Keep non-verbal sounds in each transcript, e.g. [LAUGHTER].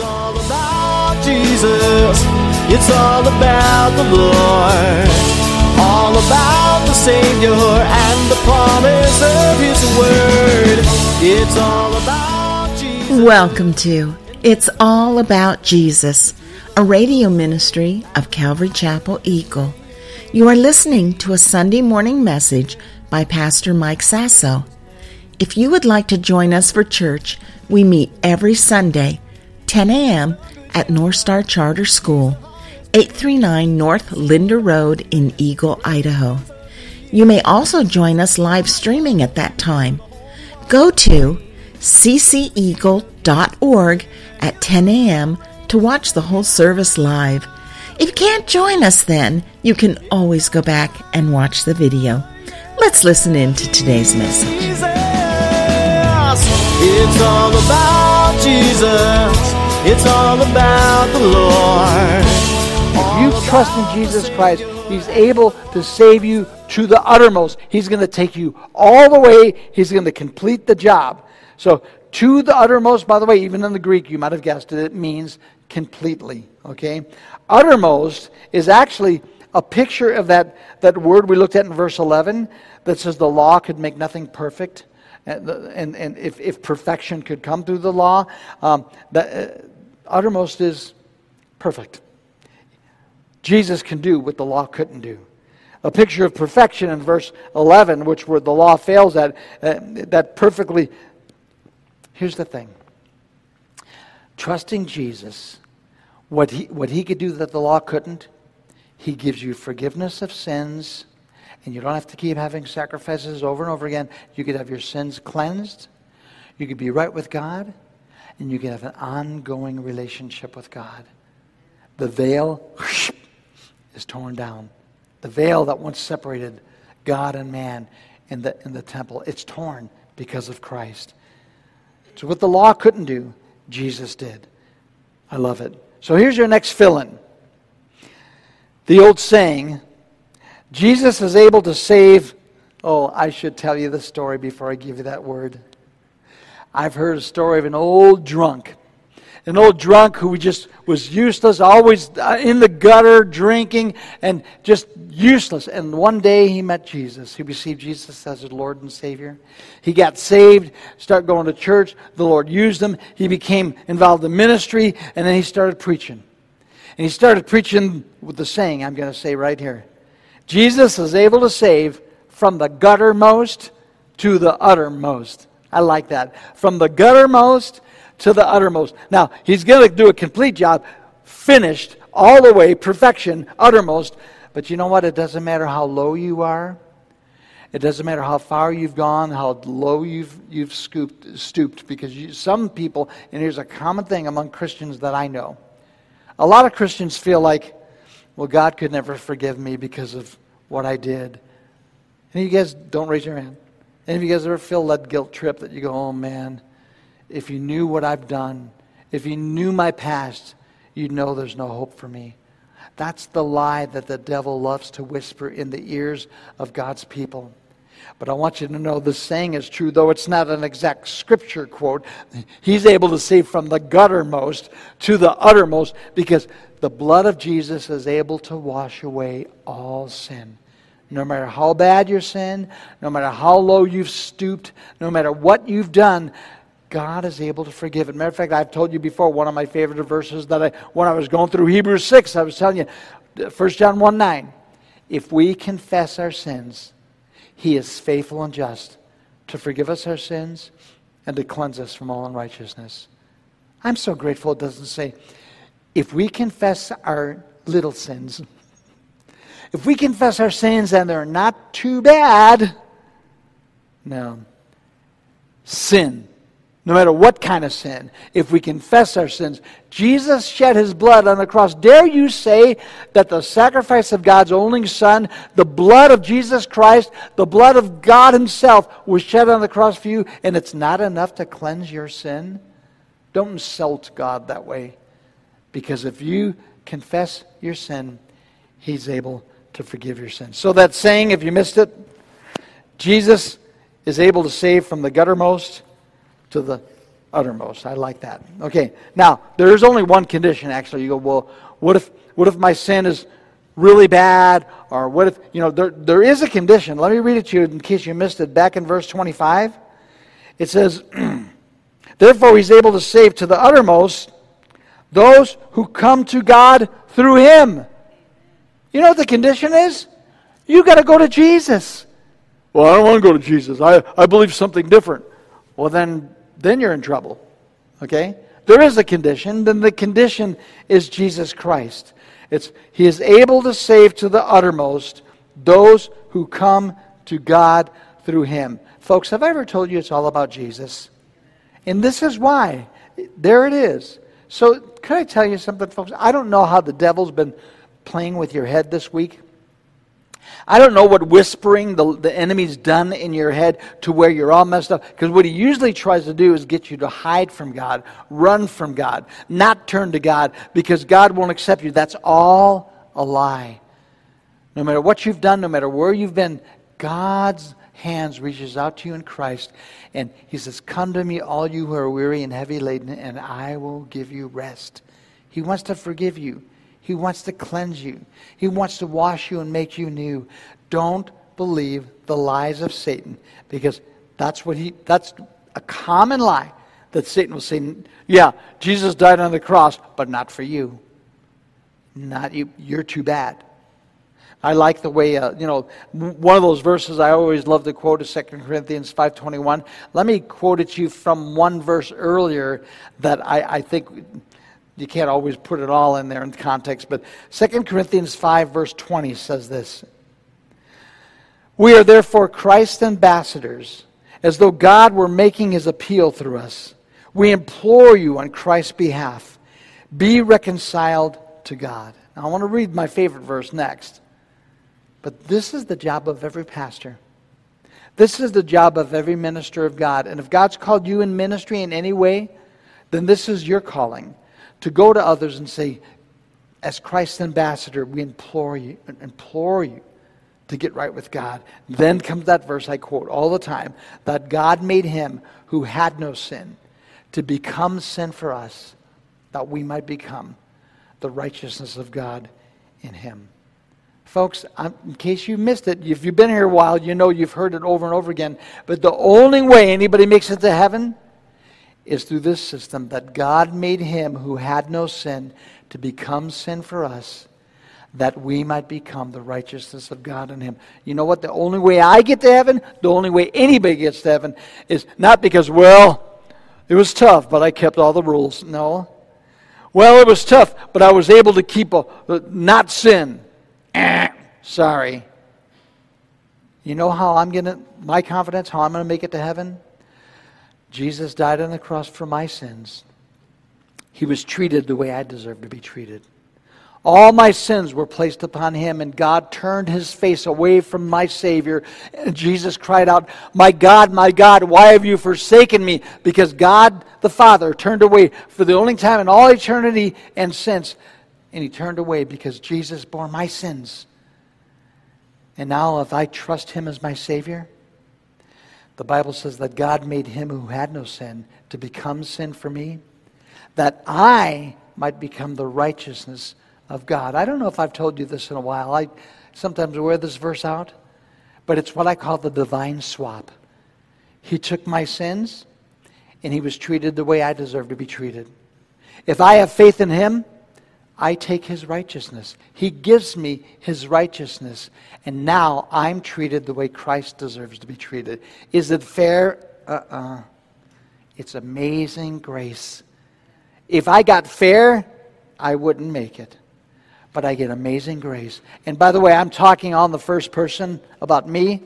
It's all about Jesus. It's all about the Lord. All about the Savior and the promise of His Word. It's all about Jesus. Welcome to It's All About Jesus, a radio ministry of Calvary Chapel Eagle. You are listening to a Sunday morning message by Pastor Mike Sasso. If you would like to join us for church, we meet every Sunday, 10 a.m. at North Star Charter School, 839 North Linder Road in Eagle, Idaho. You may also join us live streaming at that time. Go to cceagle.org at 10 a.m. to watch the whole service live. If you can't join us then, you can always go back and watch the video. Let's listen in to today's message. It's all about Jesus. It's all about the Lord. If you trust in Jesus Christ, He's able to save you to the uttermost. He's going to take you all the way. He's going to complete the job. So, to the uttermost, by the way, even in the Greek, you might have guessed it, it means completely. Okay? Uttermost is actually a picture of that, that word we looked at in verse 11 that says the law could make nothing perfect. And, and, and if, if perfection could come through the law, um, the, uh, uttermost is perfect. Jesus can do what the law couldn't do. A picture of perfection in verse 11, which where the law fails at, uh, that perfectly. Here's the thing trusting Jesus, what he, what he could do that the law couldn't, he gives you forgiveness of sins, and you don't have to keep having sacrifices over and over again. You could have your sins cleansed, you could be right with God, and you can have an ongoing relationship with God. The veil [SNIFFS] is torn down. The veil that once separated God and man in the, in the temple, it's torn because of Christ. So, what the law couldn't do, Jesus did. I love it. So, here's your next fill in. The old saying, Jesus is able to save. Oh, I should tell you the story before I give you that word. I've heard a story of an old drunk an old drunk who just was useless, always uh, in the gutter drinking and just useless. And one day he met Jesus. He received Jesus as his Lord and Savior. He got saved, started going to church. The Lord used him. He became involved in ministry, and then he started preaching. And he started preaching with the saying I'm going to say right here Jesus is able to save from the guttermost to the uttermost. I like that. From the guttermost to the uttermost. Now, he's going to do a complete job, finished, all the way, perfection, uttermost. But you know what? It doesn't matter how low you are. It doesn't matter how far you've gone, how low you've, you've scooped, stooped, because you, some people, and here's a common thing among Christians that I know. A lot of Christians feel like, well, God could never forgive me because of what I did. And you guys don't raise your hand. Any of you guys ever feel that guilt trip that you go, oh man, if you knew what I've done, if you knew my past, you'd know there's no hope for me. That's the lie that the devil loves to whisper in the ears of God's people. But I want you to know this saying is true, though it's not an exact scripture quote. He's able to save from the guttermost to the uttermost because the blood of Jesus is able to wash away all sin. No matter how bad your sin, no matter how low you've stooped, no matter what you've done, God is able to forgive it. Matter of fact, I've told you before, one of my favorite verses that I, when I was going through Hebrews 6, I was telling you, 1 John 1 9. If we confess our sins, he is faithful and just to forgive us our sins and to cleanse us from all unrighteousness. I'm so grateful it doesn't say, if we confess our little sins, if we confess our sins and they're not too bad, no. Sin no matter what kind of sin, if we confess our sins. Jesus shed his blood on the cross. Dare you say that the sacrifice of God's only Son, the blood of Jesus Christ, the blood of God Himself, was shed on the cross for you, and it's not enough to cleanse your sin? Don't insult God that way. Because if you confess your sin, He's able to forgive your sins. So that saying, if you missed it, Jesus is able to save from the guttermost to the uttermost. I like that. Okay, now there is only one condition. Actually, you go, well, what if what if my sin is really bad, or what if you know there there is a condition. Let me read it to you in case you missed it. Back in verse twenty five, it says, [CLEARS THROAT] "Therefore, He's able to save to the uttermost those who come to God through Him." You know what the condition is? You got to go to Jesus. Well, I don't want to go to Jesus. I, I believe something different. Well, then then you're in trouble. Okay? There is a condition, then the condition is Jesus Christ. It's he is able to save to the uttermost those who come to God through him. Folks, have I ever told you it's all about Jesus? And this is why. There it is. So, can I tell you something, folks? I don't know how the devil's been playing with your head this week. I don't know what whispering the, the enemy's done in your head to where you're all messed up. Because what he usually tries to do is get you to hide from God, run from God, not turn to God because God won't accept you. That's all a lie. No matter what you've done, no matter where you've been, God's hands reaches out to you in Christ and he says, Come to me, all you who are weary and heavy laden, and I will give you rest. He wants to forgive you. He wants to cleanse you. He wants to wash you and make you new. Don't believe the lies of Satan because that's what he that's a common lie that Satan will say, yeah, Jesus died on the cross, but not for you. Not you you're too bad. I like the way, uh, you know, one of those verses I always love to quote is 2 Corinthians 5.21. Let me quote it to you from one verse earlier that I, I think you can't always put it all in there in context, but 2 Corinthians 5, verse 20 says this We are therefore Christ's ambassadors, as though God were making his appeal through us. We implore you on Christ's behalf be reconciled to God. Now, I want to read my favorite verse next. But this is the job of every pastor. This is the job of every minister of God. And if God's called you in ministry in any way, then this is your calling to go to others and say, as Christ's ambassador, we implore you, implore you to get right with God. Then comes that verse I quote all the time that God made him who had no sin to become sin for us, that we might become the righteousness of God in him. Folks, in case you missed it, if you've been here a while, you know you've heard it over and over again. But the only way anybody makes it to heaven is through this system that God made him who had no sin to become sin for us that we might become the righteousness of God in him. You know what? The only way I get to heaven, the only way anybody gets to heaven is not because, well, it was tough, but I kept all the rules. No. Well, it was tough, but I was able to keep a, uh, not sin. [CLEARS THROAT] sorry. You know how I'm going to, my confidence, how I'm going to make it to heaven? Jesus died on the cross for my sins. He was treated the way I deserved to be treated. All my sins were placed upon him, and God turned his face away from my Savior. And Jesus cried out, My God, my God, why have you forsaken me? Because God the Father turned away for the only time in all eternity and since. And he turned away because Jesus bore my sins. And now, if I trust him as my Savior, the Bible says that God made him who had no sin to become sin for me, that I might become the righteousness of God. I don't know if I've told you this in a while. I sometimes wear this verse out, but it's what I call the divine swap. He took my sins and he was treated the way I deserve to be treated. If I have faith in him, I take his righteousness. He gives me his righteousness. And now I'm treated the way Christ deserves to be treated. Is it fair? Uh uh-uh. uh It's amazing grace. If I got fair, I wouldn't make it. But I get amazing grace. And by the way, I'm talking on the first person about me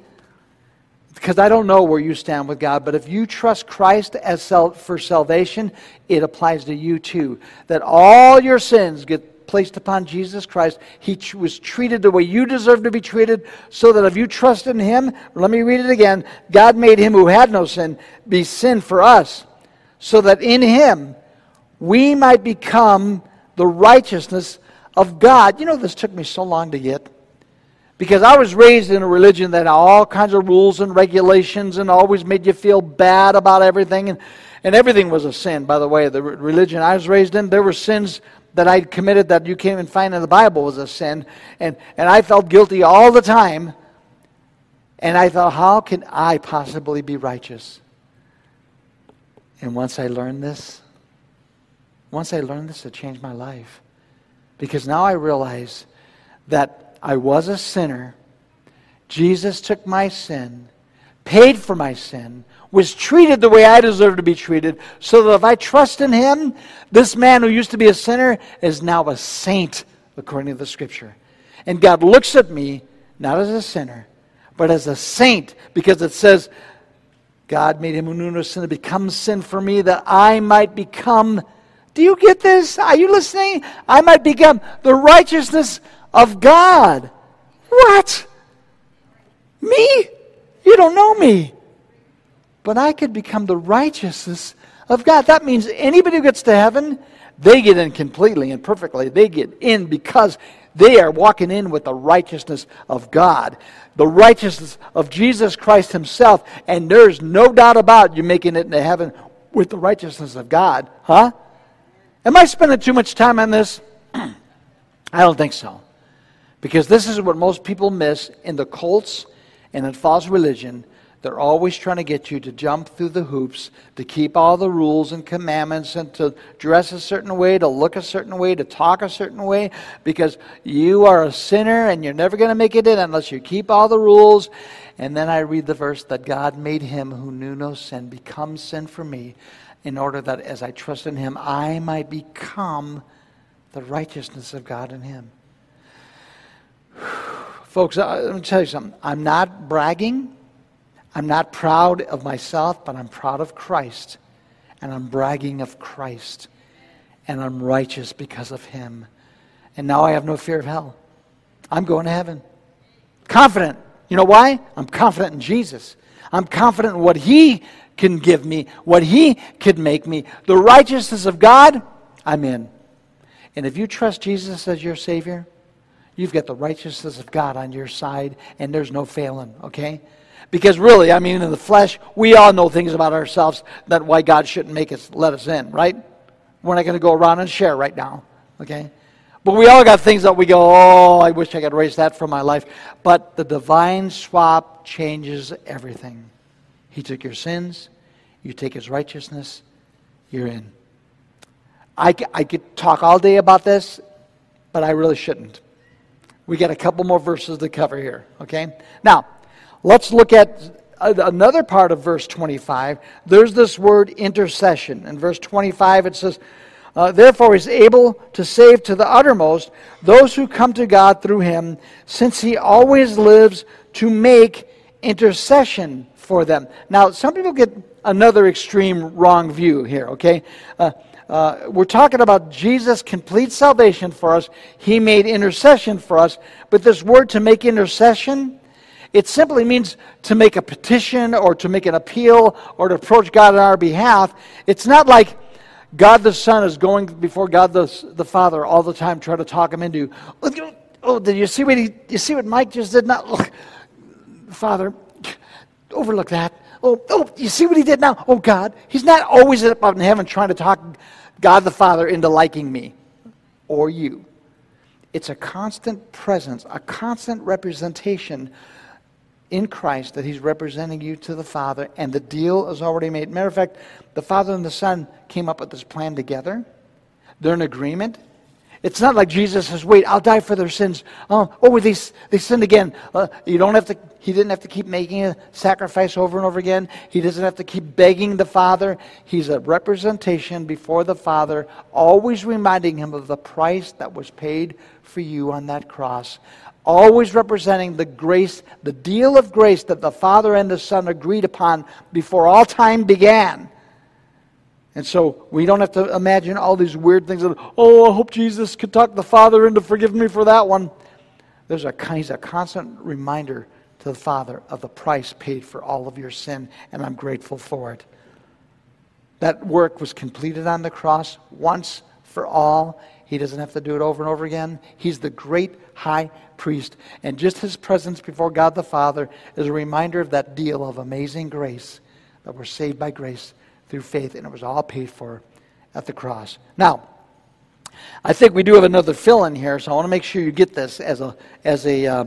because I don't know where you stand with God, but if you trust Christ as sal- for salvation, it applies to you too. That all your sins get placed upon Jesus Christ. He was treated the way you deserve to be treated, so that if you trust in Him, let me read it again God made Him who had no sin be sin for us, so that in Him we might become the righteousness of God. You know, this took me so long to get. Because I was raised in a religion that had all kinds of rules and regulations and always made you feel bad about everything. And, And everything was a sin, by the way. The religion I was raised in, there were sins that I'd committed that you can't even find in the Bible was a sin. And, and I felt guilty all the time. And I thought, how can I possibly be righteous? And once I learned this, once I learned this, it changed my life. Because now I realize that I was a sinner. Jesus took my sin, paid for my sin, was treated the way I deserve to be treated, so that if I trust in him, this man who used to be a sinner is now a saint, according to the scripture. And God looks at me not as a sinner, but as a saint, because it says, God made him who knew no sin to become sin for me that I might become. Do you get this? Are you listening? I might become the righteousness of God. What? Me? You don't know me but I could become the righteousness of God. That means anybody who gets to heaven, they get in completely and perfectly. They get in because they are walking in with the righteousness of God, the righteousness of Jesus Christ Himself. And there's no doubt about you making it into heaven with the righteousness of God. Huh? Am I spending too much time on this? [CLEARS THROAT] I don't think so. Because this is what most people miss in the cults and in false religion they're always trying to get you to jump through the hoops, to keep all the rules and commandments, and to dress a certain way, to look a certain way, to talk a certain way, because you are a sinner and you're never going to make it in unless you keep all the rules. And then I read the verse that God made him who knew no sin become sin for me, in order that as I trust in him, I might become the righteousness of God in him. Folks, let me tell you something. I'm not bragging. I'm not proud of myself, but I'm proud of Christ. And I'm bragging of Christ. And I'm righteous because of Him. And now I have no fear of hell. I'm going to heaven. Confident. You know why? I'm confident in Jesus. I'm confident in what He can give me, what He can make me. The righteousness of God, I'm in. And if you trust Jesus as your Savior, you've got the righteousness of God on your side, and there's no failing, okay? Because really, I mean, in the flesh, we all know things about ourselves that why God shouldn't make us let us in, right? We're not going to go around and share right now, okay? But we all got things that we go, oh, I wish I could erase that from my life. But the divine swap changes everything. He took your sins, you take his righteousness, you're in. I, I could talk all day about this, but I really shouldn't. We got a couple more verses to cover here, okay? Now, Let's look at another part of verse 25. There's this word intercession. In verse 25, it says, uh, Therefore, he's able to save to the uttermost those who come to God through him, since he always lives to make intercession for them. Now, some people get another extreme wrong view here, okay? Uh, uh, we're talking about Jesus' complete salvation for us. He made intercession for us. But this word to make intercession, it simply means to make a petition or to make an appeal or to approach God on our behalf. It's not like God the Son is going before God the, the Father all the time trying to talk him into, oh, did you see what he, you see what Mike just did? Not look, Father, overlook that. Oh, oh, you see what he did now? Oh, God. He's not always up in heaven trying to talk God the Father into liking me or you. It's a constant presence, a constant representation in Christ that He's representing you to the Father, and the deal is already made. Matter of fact, the Father and the Son came up with this plan together. They're in agreement. It's not like Jesus says, "Wait, I'll die for their sins." Oh, oh, they they sinned again. Uh, you don't have to. He didn't have to keep making a sacrifice over and over again. He doesn't have to keep begging the Father. He's a representation before the Father, always reminding him of the price that was paid for you on that cross always representing the grace, the deal of grace that the Father and the Son agreed upon before all time began. And so we don't have to imagine all these weird things. Oh, I hope Jesus could talk the Father into forgiving me for that one. There's a, he's a constant reminder to the Father of the price paid for all of your sin, and I'm grateful for it. That work was completed on the cross once for all. He doesn't have to do it over and over again. He's the great high priest. And just his presence before God the Father is a reminder of that deal of amazing grace that we're saved by grace through faith, and it was all paid for at the cross. Now, I think we do have another fill in here, so I want to make sure you get this as a, as a uh,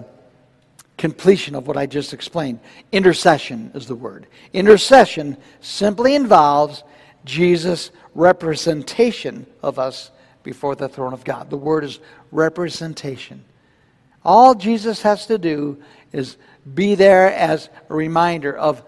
completion of what I just explained. Intercession is the word. Intercession simply involves Jesus' representation of us before the throne of God. The word is representation. All Jesus has to do is be there as a reminder of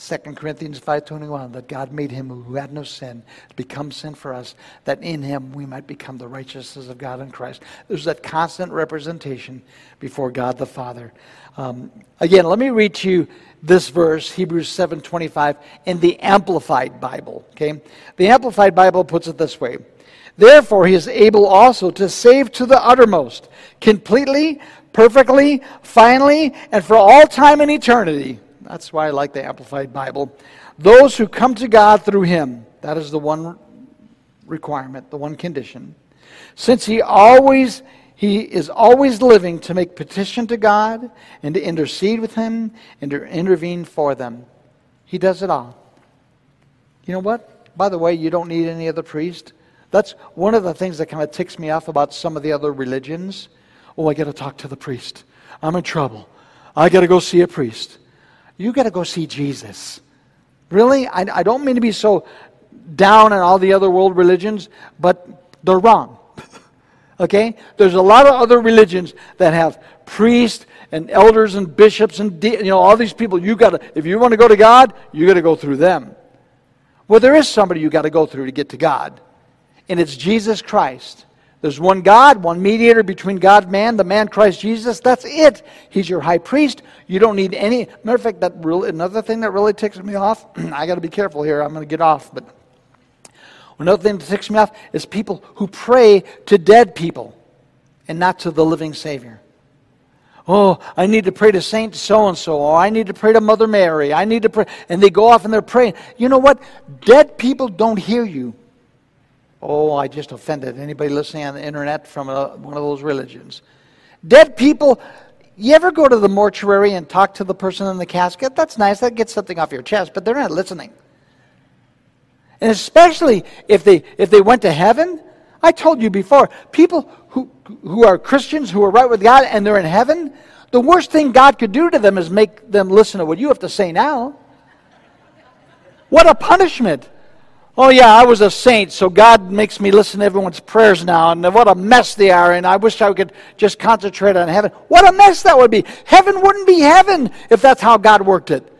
2 Corinthians 5.21, that God made him who had no sin to become sin for us, that in him we might become the righteousness of God in Christ. There's that constant representation before God the Father. Um, again, let me read to you this verse, Hebrews 7.25, in the Amplified Bible. Okay, The Amplified Bible puts it this way. Therefore, he is able also to save to the uttermost, completely, perfectly, finally, and for all time and eternity that's why I like the Amplified Bible. Those who come to God through him. That is the one requirement, the one condition. Since he always he is always living to make petition to God and to intercede with him and to intervene for them. He does it all. You know what? By the way, you don't need any other priest. That's one of the things that kind of ticks me off about some of the other religions. Oh, I got to talk to the priest. I'm in trouble. I got to go see a priest you got to go see Jesus. Really? I, I don't mean to be so down on all the other world religions, but they're wrong. [LAUGHS] okay? There's a lot of other religions that have priests and elders and bishops and you know all these people. You got to if you want to go to God, you got to go through them. Well, there is somebody you got to go through to get to God, and it's Jesus Christ. There's one God, one mediator between God and man, the man Christ Jesus. That's it. He's your high priest. You don't need any. Matter of fact, that really, another thing that really ticks me off. [CLEARS THROAT] I got to be careful here. I'm going to get off, but another thing that ticks me off is people who pray to dead people and not to the living Savior. Oh, I need to pray to Saint so and so, or oh, I need to pray to Mother Mary. I need to pray. And they go off and they're praying. You know what? Dead people don't hear you. Oh, I just offended anybody listening on the internet from a, one of those religions. Dead people, you ever go to the mortuary and talk to the person in the casket? That's nice. That gets something off your chest, but they're not listening. And especially if they if they went to heaven, I told you before, people who who are Christians who are right with God and they're in heaven, the worst thing God could do to them is make them listen to what you have to say now. What a punishment. Oh, yeah, I was a saint, so God makes me listen to everyone's prayers now, and what a mess they are, and I wish I could just concentrate on heaven. What a mess that would be. Heaven wouldn't be heaven if that's how God worked it.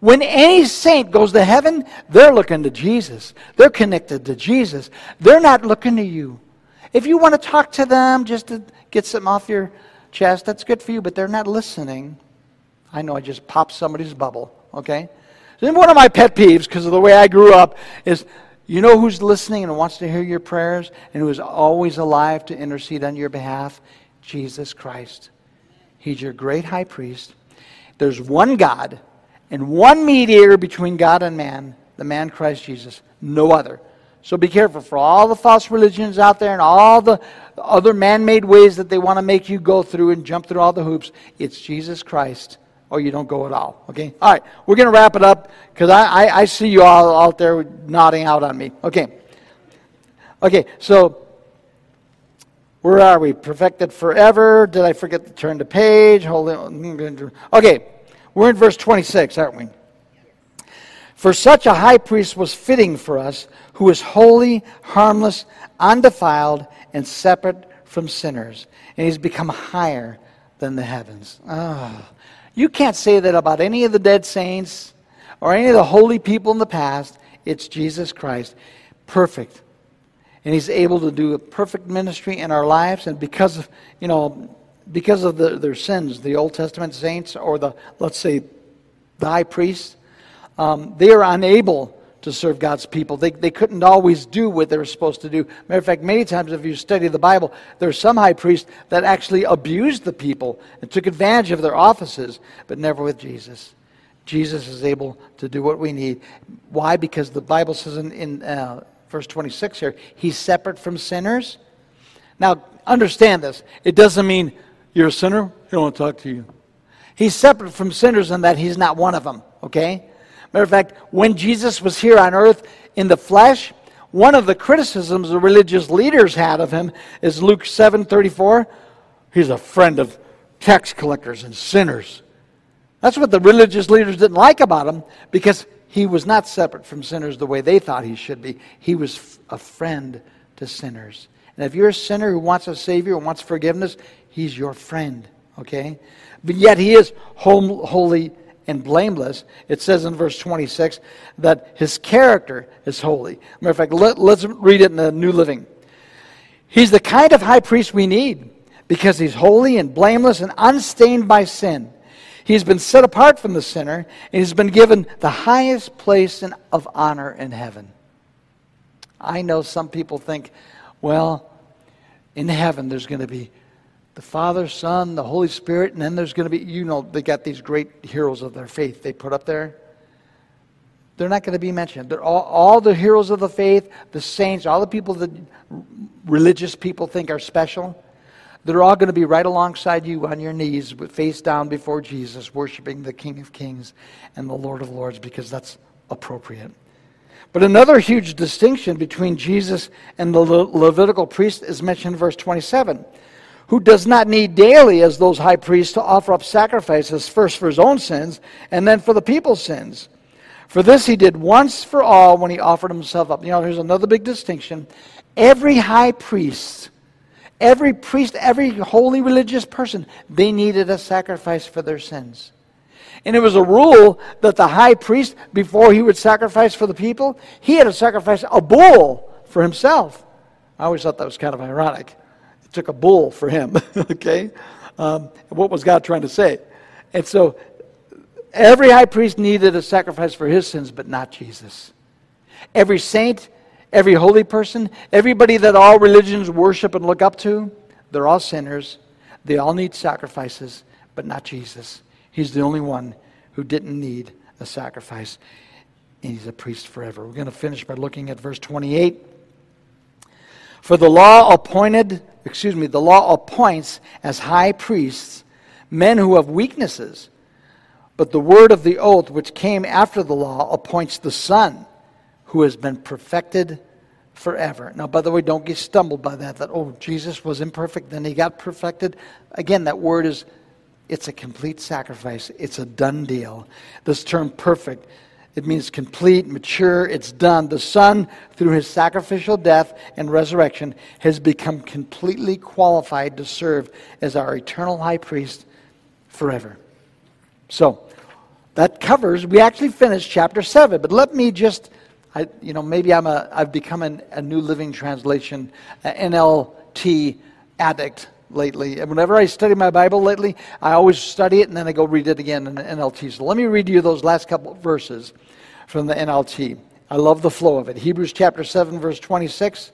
When any saint goes to heaven, they're looking to Jesus. They're connected to Jesus. They're not looking to you. If you want to talk to them just to get something off your chest, that's good for you, but they're not listening. I know I just popped somebody's bubble, okay? One of my pet peeves, because of the way I grew up, is you know who's listening and wants to hear your prayers and who is always alive to intercede on your behalf? Jesus Christ. He's your great high priest. There's one God and one mediator between God and man, the man Christ Jesus, no other. So be careful for all the false religions out there and all the other man made ways that they want to make you go through and jump through all the hoops. It's Jesus Christ or you don't go at all. Okay? All right, we're going to wrap it up because I, I, I, see you all out there nodding out on me. Okay. Okay, so where are we? Perfected forever. Did I forget to turn the page? Hold on. Okay, we're in verse 26, aren't we? For such a high priest was fitting for us, who is holy, harmless, undefiled, and separate from sinners. And he's become higher than the heavens. Ah. Oh. You can't say that about any of the dead saints or any of the holy people in the past. It's Jesus Christ. Perfect. And he's able to do a perfect ministry in our lives. And because of, you know, because of the, their sins, the Old Testament saints or the, let's say, the high priest, um, they are unable to serve God's people. They, they couldn't always do what they were supposed to do. Matter of fact, many times if you study the Bible, there are some high priests that actually abused the people and took advantage of their offices, but never with Jesus. Jesus is able to do what we need. Why? Because the Bible says in, in uh, verse 26 here, he's separate from sinners. Now, understand this. It doesn't mean you're a sinner, he don't want to talk to you. He's separate from sinners in that he's not one of them, okay? Matter of fact, when Jesus was here on earth in the flesh, one of the criticisms the religious leaders had of him is Luke 7:34. He's a friend of tax collectors and sinners. That's what the religious leaders didn't like about him because he was not separate from sinners the way they thought he should be. He was a friend to sinners. And if you're a sinner who wants a Savior and wants forgiveness, He's your friend, okay? But yet He is holy and blameless. It says in verse 26 that His character is holy. Matter of fact, let, let's read it in the New Living. He's the kind of high priest we need because He's holy and blameless and unstained by sin. He's been set apart from the sinner, and he's been given the highest place in, of honor in heaven. I know some people think, well, in heaven there's going to be the Father, Son, the Holy Spirit, and then there's going to be, you know, they got these great heroes of their faith they put up there. They're not going to be mentioned. They're all, all the heroes of the faith, the saints, all the people that religious people think are special. They're all going to be right alongside you on your knees, face down before Jesus, worshiping the King of Kings and the Lord of Lords, because that's appropriate. But another huge distinction between Jesus and the Le- Levitical priest is mentioned in verse 27 who does not need daily, as those high priests, to offer up sacrifices, first for his own sins and then for the people's sins. For this he did once for all when he offered himself up. You know, here's another big distinction. Every high priest, every priest, every holy religious person, they needed a sacrifice for their sins. And it was a rule that the high priest, before he would sacrifice for the people, he had to sacrifice a bull for himself. I always thought that was kind of ironic. It took a bull for him, [LAUGHS] okay? Um, what was God trying to say? And so every high priest needed a sacrifice for his sins, but not Jesus. Every saint, every holy person, everybody that all religions worship and look up to, they're all sinners. They all need sacrifices, but not Jesus. He's the only one who didn't need a sacrifice, and he's a priest forever. We're going to finish by looking at verse 28. For the law appointed, excuse me, the law appoints as high priests men who have weaknesses. But the word of the oath, which came after the law, appoints the Son who has been perfected forever. Now, by the way, don't get stumbled by that, that, oh, Jesus was imperfect, then he got perfected. Again, that word is it's a complete sacrifice. It's a done deal. This term perfect, it means complete, mature, it's done. The Son, through his sacrificial death and resurrection, has become completely qualified to serve as our eternal high priest forever. So, that covers, we actually finished chapter 7, but let me just, I, you know, maybe I'm a, I've become an, a New Living Translation, NLT addict lately. And whenever I study my Bible lately, I always study it and then I go read it again in the NLT. So let me read you those last couple of verses from the NLT. I love the flow of it. Hebrews chapter 7, verse 26.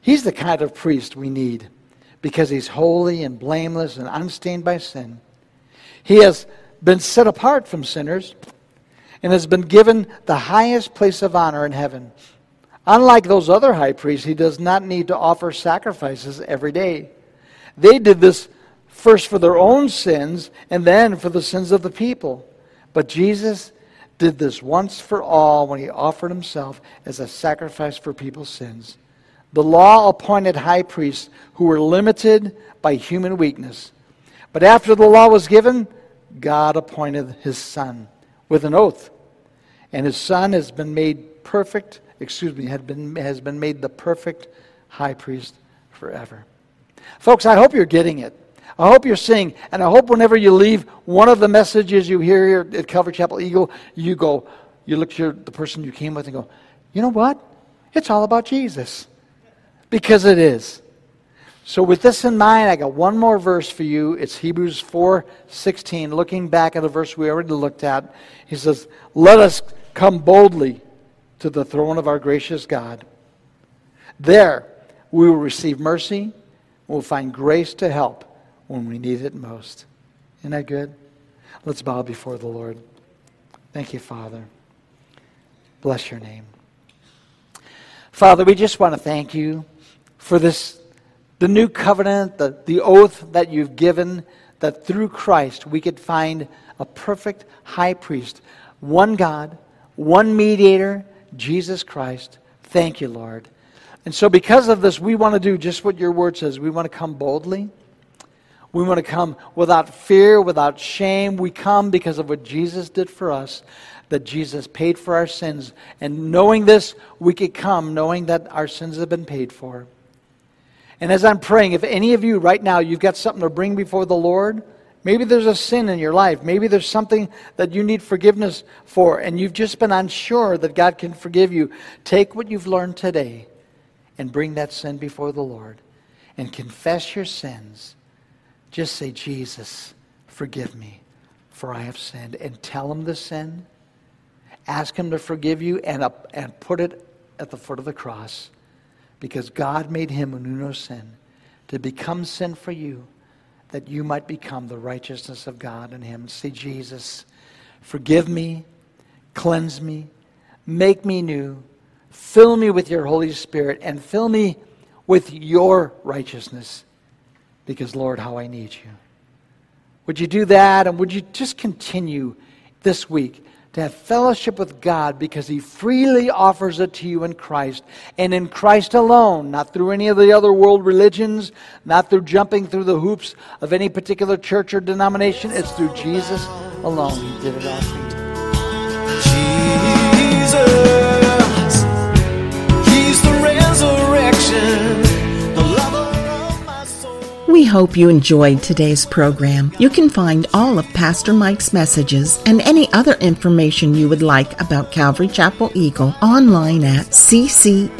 He's the kind of priest we need because he's holy and blameless and unstained by sin. He has been set apart from sinners and has been given the highest place of honor in heaven. Unlike those other high priests, he does not need to offer sacrifices every day. They did this first for their own sins and then for the sins of the people. But Jesus did this once for all when he offered himself as a sacrifice for people's sins. The law appointed high priests who were limited by human weakness. But after the law was given, God appointed his son with an oath. And his son has been made perfect, excuse me, had been, has been made the perfect high priest forever. Folks, I hope you're getting it. I hope you're seeing, and I hope whenever you leave one of the messages you hear here at Calvary Chapel Eagle, you go, you look at the person you came with and go, you know what? It's all about Jesus. Because it is. So with this in mind, I got one more verse for you. It's Hebrews 4:16, looking back at a verse we already looked at. He says, "Let us come boldly to the throne of our gracious God. There we will receive mercy We'll find grace to help when we need it most. Isn't that good? Let's bow before the Lord. Thank you, Father. Bless your name. Father, we just want to thank you for this, the new covenant, the, the oath that you've given, that through Christ we could find a perfect high priest, one God, one mediator, Jesus Christ. Thank you, Lord. And so, because of this, we want to do just what your word says. We want to come boldly. We want to come without fear, without shame. We come because of what Jesus did for us, that Jesus paid for our sins. And knowing this, we could come knowing that our sins have been paid for. And as I'm praying, if any of you right now, you've got something to bring before the Lord, maybe there's a sin in your life, maybe there's something that you need forgiveness for, and you've just been unsure that God can forgive you, take what you've learned today and bring that sin before the Lord and confess your sins. Just say, Jesus, forgive me, for I have sinned. And tell him the sin. Ask him to forgive you and, and put it at the foot of the cross because God made him who knew no sin to become sin for you that you might become the righteousness of God in him. Say, Jesus, forgive me, cleanse me, make me new, fill me with your Holy Spirit, and fill me with your righteousness because, Lord, how I need you. Would you do that? And would you just continue this week to have fellowship with God because He freely offers it to you in Christ and in Christ alone, not through any of the other world religions, not through jumping through the hoops of any particular church or denomination. It's through Jesus alone. He did it all for you. Jesus, He's the resurrection. We hope you enjoyed today's program. You can find all of Pastor Mike's messages and any other information you would like about Calvary Chapel Eagle online at cceagle.org.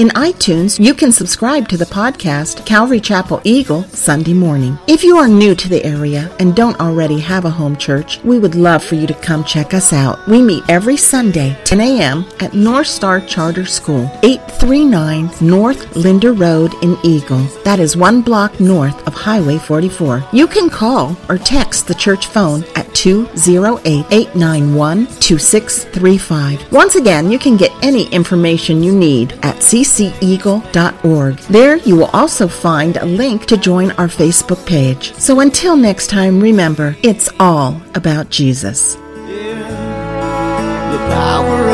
In iTunes, you can subscribe to the podcast Calvary Chapel Eagle Sunday morning. If you are new to the area and don't already have a home church, we would love for you to come check us out. We meet every Sunday, 10 a.m. at North Star Charter School, 839 North Linder Road in Eagle. That is one block north of Highway 44. You can call or text the church phone at 208 891 2635. Once again, you can get any information you need at cceagle.org. There you will also find a link to join our Facebook page. So until next time, remember, it's all about Jesus. Yeah,